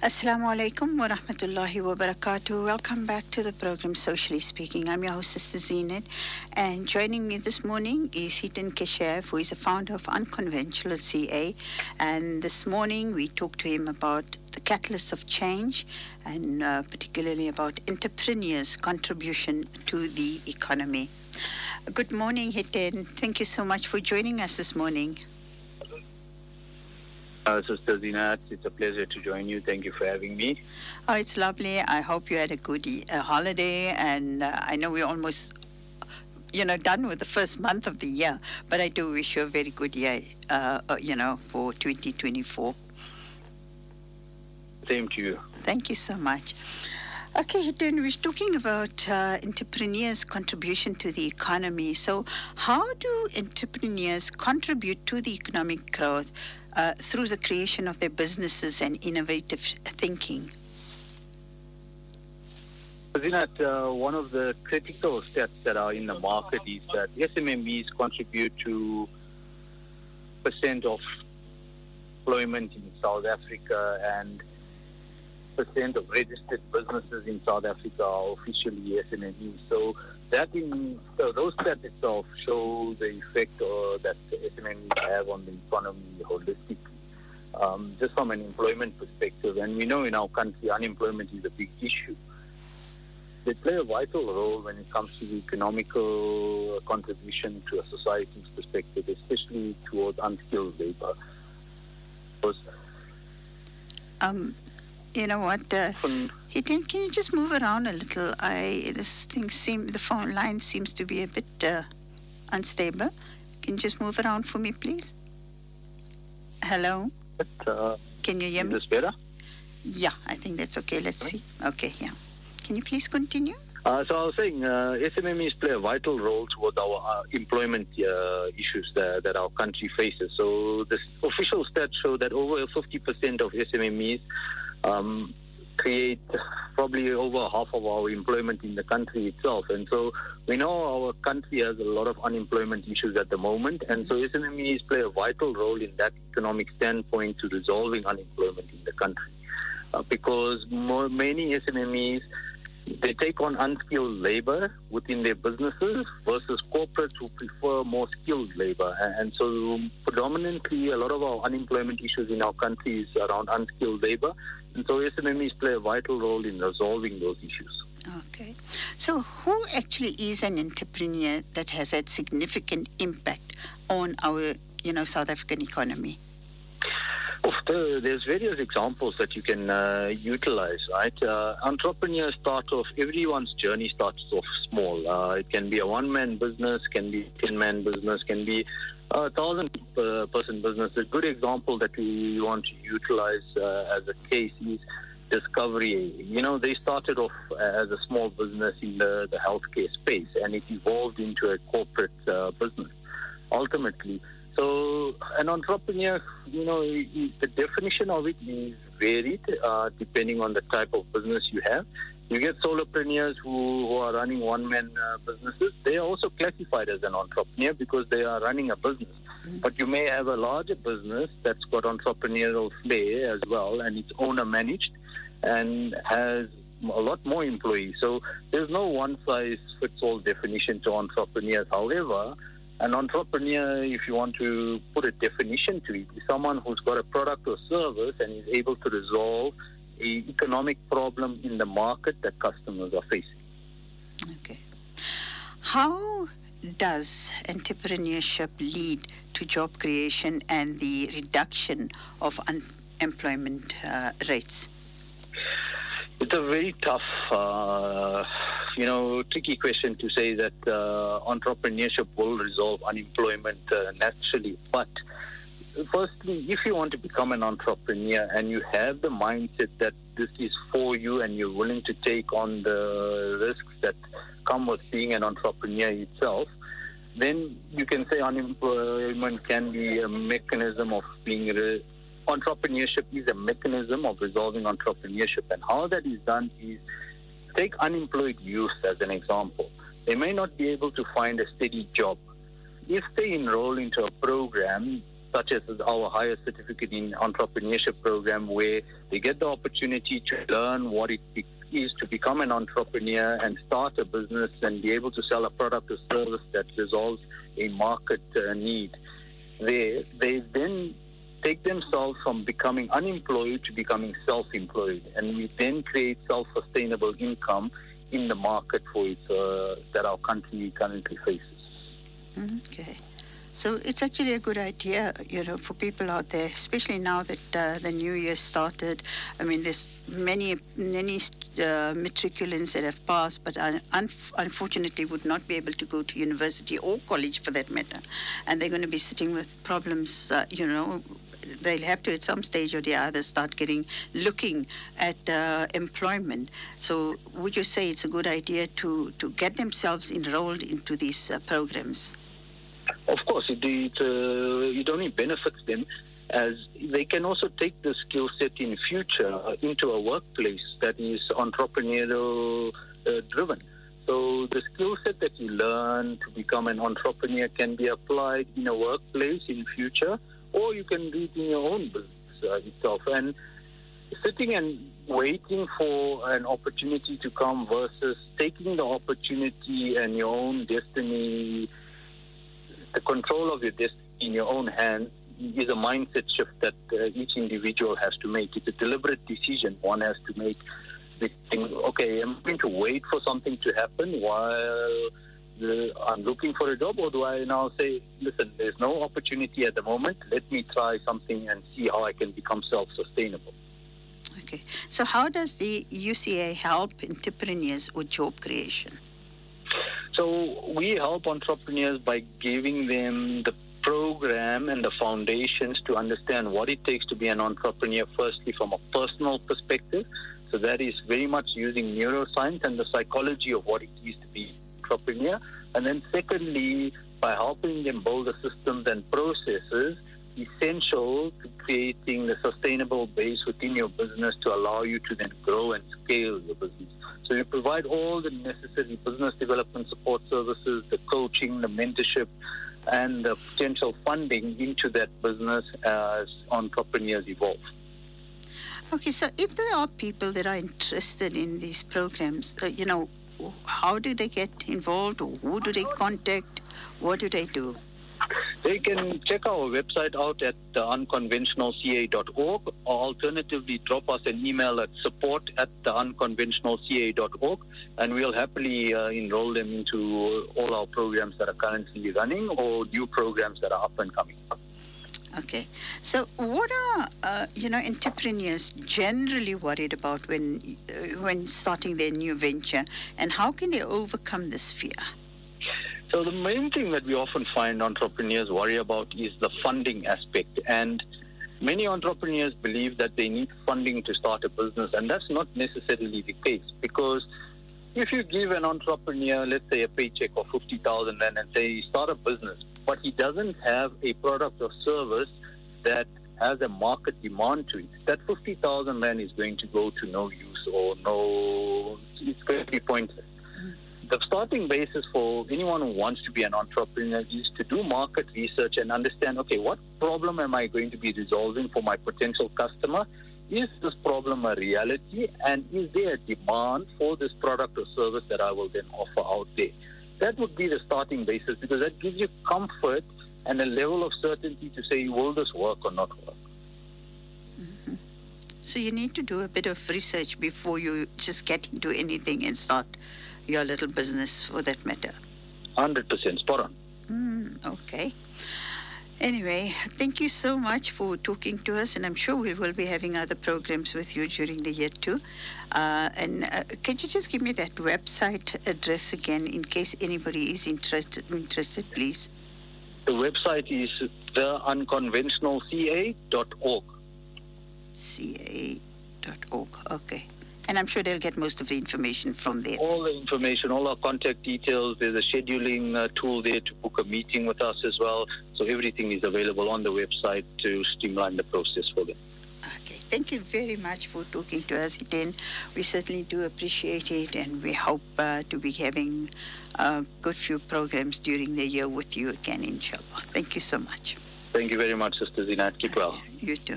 Assalamu alaikum wa rahmatullahi wa barakatuh. Welcome back to the program Socially Speaking. I'm your host, Sister Zenit, and joining me this morning is Hitan Keshev, who is a founder of Unconventional CA. And this morning we talked to him about the catalysts of change and uh, particularly about entrepreneurs' contribution to the economy. Good morning, Hitan. Thank you so much for joining us this morning. Uh, Sister Zina, it's a pleasure to join you. Thank you for having me. Oh, it's lovely. I hope you had a good uh, holiday, and uh, I know we're almost, you know, done with the first month of the year. But I do wish you a very good year, uh, uh, you know, for 2024. Same to you. Thank you so much. Okay, then we're talking about uh, entrepreneurs' contribution to the economy. So, how do entrepreneurs contribute to the economic growth uh, through the creation of their businesses and innovative thinking? Zinat, uh, one of the critical steps that are in the market is that SMMEs contribute to percent of employment in South Africa and percent of registered businesses in South Africa are officially SMMEs. So that in so those stats itself show the effect uh, that SMMEs have on the economy holistically. Um, just from an employment perspective, and we know in our country unemployment is a big issue. They play a vital role when it comes to the economical contribution to a society's perspective, especially towards unskilled labor. Um, you know what? Uh, can you just move around a little? I this thing seem the phone line seems to be a bit uh, unstable. Can you just move around for me, please? Hello. But, uh, can you hear is me? this better? Yeah, I think that's okay. Let's see. Okay, yeah. Can you please continue? Uh, so I was saying, uh, SMMEs play a vital role towards our uh, employment uh, issues that, that, our country faces. So the official stats show that over 50% of SMMEs um, create probably over half of our employment in the country itself. And so we know our country has a lot of unemployment issues at the moment. And so SMEs play a vital role in that economic standpoint to resolving unemployment in the country. Uh, because more, many SMMEs they take on unskilled labor within their businesses versus corporates who prefer more skilled labor. And so, predominantly, a lot of our unemployment issues in our country is around unskilled labor. And so, SMMEs play a vital role in resolving those issues. Okay. So, who actually is an entrepreneur that has had significant impact on our, you know, South African economy? There's various examples that you can uh, utilize, right? Uh, entrepreneurs start off, everyone's journey starts off small. Uh, it can be a one man business, can be a 10 man business, can be a thousand uh, person business. A good example that we want to utilize uh, as a case is Discovery. You know, they started off as a small business in the, the healthcare space and it evolved into a corporate uh, business. Ultimately, so an entrepreneur, you know, the definition of it is varied uh, depending on the type of business you have. You get solopreneurs who, who are running one-man uh, businesses. They are also classified as an entrepreneur because they are running a business. Mm-hmm. But you may have a larger business that's got entrepreneurial flair as well, and it's owner-managed and has a lot more employees. So there's no one-size-fits-all definition to entrepreneurs. However, an entrepreneur, if you want to put a definition to it, is someone who's got a product or service and is able to resolve a economic problem in the market that customers are facing. Okay. How does entrepreneurship lead to job creation and the reduction of unemployment uh, rates? It's a very tough, uh, you know, tricky question to say that uh, entrepreneurship will resolve unemployment uh, naturally. But firstly, if you want to become an entrepreneur and you have the mindset that this is for you and you're willing to take on the risks that come with being an entrepreneur itself, then you can say unemployment can be a mechanism of being re- entrepreneurship is a mechanism of resolving entrepreneurship. And how that is done is take unemployed youth as an example. They may not be able to find a steady job. If they enroll into a program such as our higher certificate in entrepreneurship program, where they get the opportunity to learn what it is to become an entrepreneur and start a business and be able to sell a product or service that resolves a market uh, need. They, they then take themselves from becoming unemployed to becoming self-employed, and we then create self-sustainable income in the market for it uh, that our country currently faces. Okay. So it's actually a good idea, you know, for people out there, especially now that uh, the new year started. I mean, there's many, many uh, matriculants that have passed, but un- unfortunately would not be able to go to university or college for that matter, and they're going to be sitting with problems, uh, you know, they'll have to at some stage or the other start getting looking at uh, employment. So would you say it's a good idea to to get themselves enrolled into these uh, programs? Of course, it, it, uh, it only benefits them as they can also take the skill set in future into a workplace that is entrepreneurial uh, driven. So the skill set that you learn to become an entrepreneur can be applied in a workplace in future, or you can do it in your own business uh, itself. And sitting and waiting for an opportunity to come versus taking the opportunity and your own destiny the control of your destiny in your own hands is a mindset shift that uh, each individual has to make. It's a deliberate decision one has to make. Okay, I'm going to wait for something to happen while the, I'm looking for a job, or do I now say, listen, there's no opportunity at the moment. Let me try something and see how I can become self-sustainable. Okay. So, how does the UCA help entrepreneurs with job creation? So we help entrepreneurs by giving them the program and the foundations to understand what it takes to be an entrepreneur, firstly, from a personal perspective. So that is very much using neuroscience and the psychology of what it is to be entrepreneur. And then secondly, by helping them build the systems and processes essential to creating the sustainable base within your business to allow you to then grow and scale your business. So you provide all the necessary business development support services, the coaching, the mentorship, and the potential funding into that business as entrepreneurs evolve. Okay, so if there are people that are interested in these programs, uh, you know, how do they get involved? Who do they contact? What do they do? They can check our website out at uh, unconventionalca.org or alternatively drop us an email at support at the unconventionalca.org and we'll happily uh, enroll them into all our programs that are currently running or new programs that are up and coming. Okay. So, what are uh, you know entrepreneurs generally worried about when uh, when starting their new venture, and how can they overcome this fear? So the main thing that we often find entrepreneurs worry about is the funding aspect. And many entrepreneurs believe that they need funding to start a business, and that's not necessarily the case because if you give an entrepreneur, let's say, a paycheck of 50,000 and say, start a business, but he doesn't have a product or service that has a market demand to it, that 50,000 then is going to go to no use or no, it's going to be pointless the starting basis for anyone who wants to be an entrepreneur is to do market research and understand okay, what problem am I going to be resolving for my potential customer? Is this problem a reality? And is there a demand for this product or service that I will then offer out there? That would be the starting basis because that gives you comfort and a level of certainty to say, will this work or not work? Mm-hmm. So you need to do a bit of research before you just get into anything and start your little business for that matter. 100% spot on. Mm, okay. Anyway, thank you so much for talking to us, and I'm sure we will be having other programs with you during the year too. Uh, and uh, can you just give me that website address again in case anybody is interested, interested please? The website is theunconventionalca.org. ca.org, okay and I'm sure they'll get most of the information from there. All the information, all our contact details. There's a scheduling uh, tool there to book a meeting with us as well. So everything is available on the website to streamline the process for them. Okay. Thank you very much for talking to us, Eden. We certainly do appreciate it, and we hope uh, to be having a good few programs during the year with you again, inshallah. Thank you so much. Thank you very much, Sister Zinat. Keep well. You too.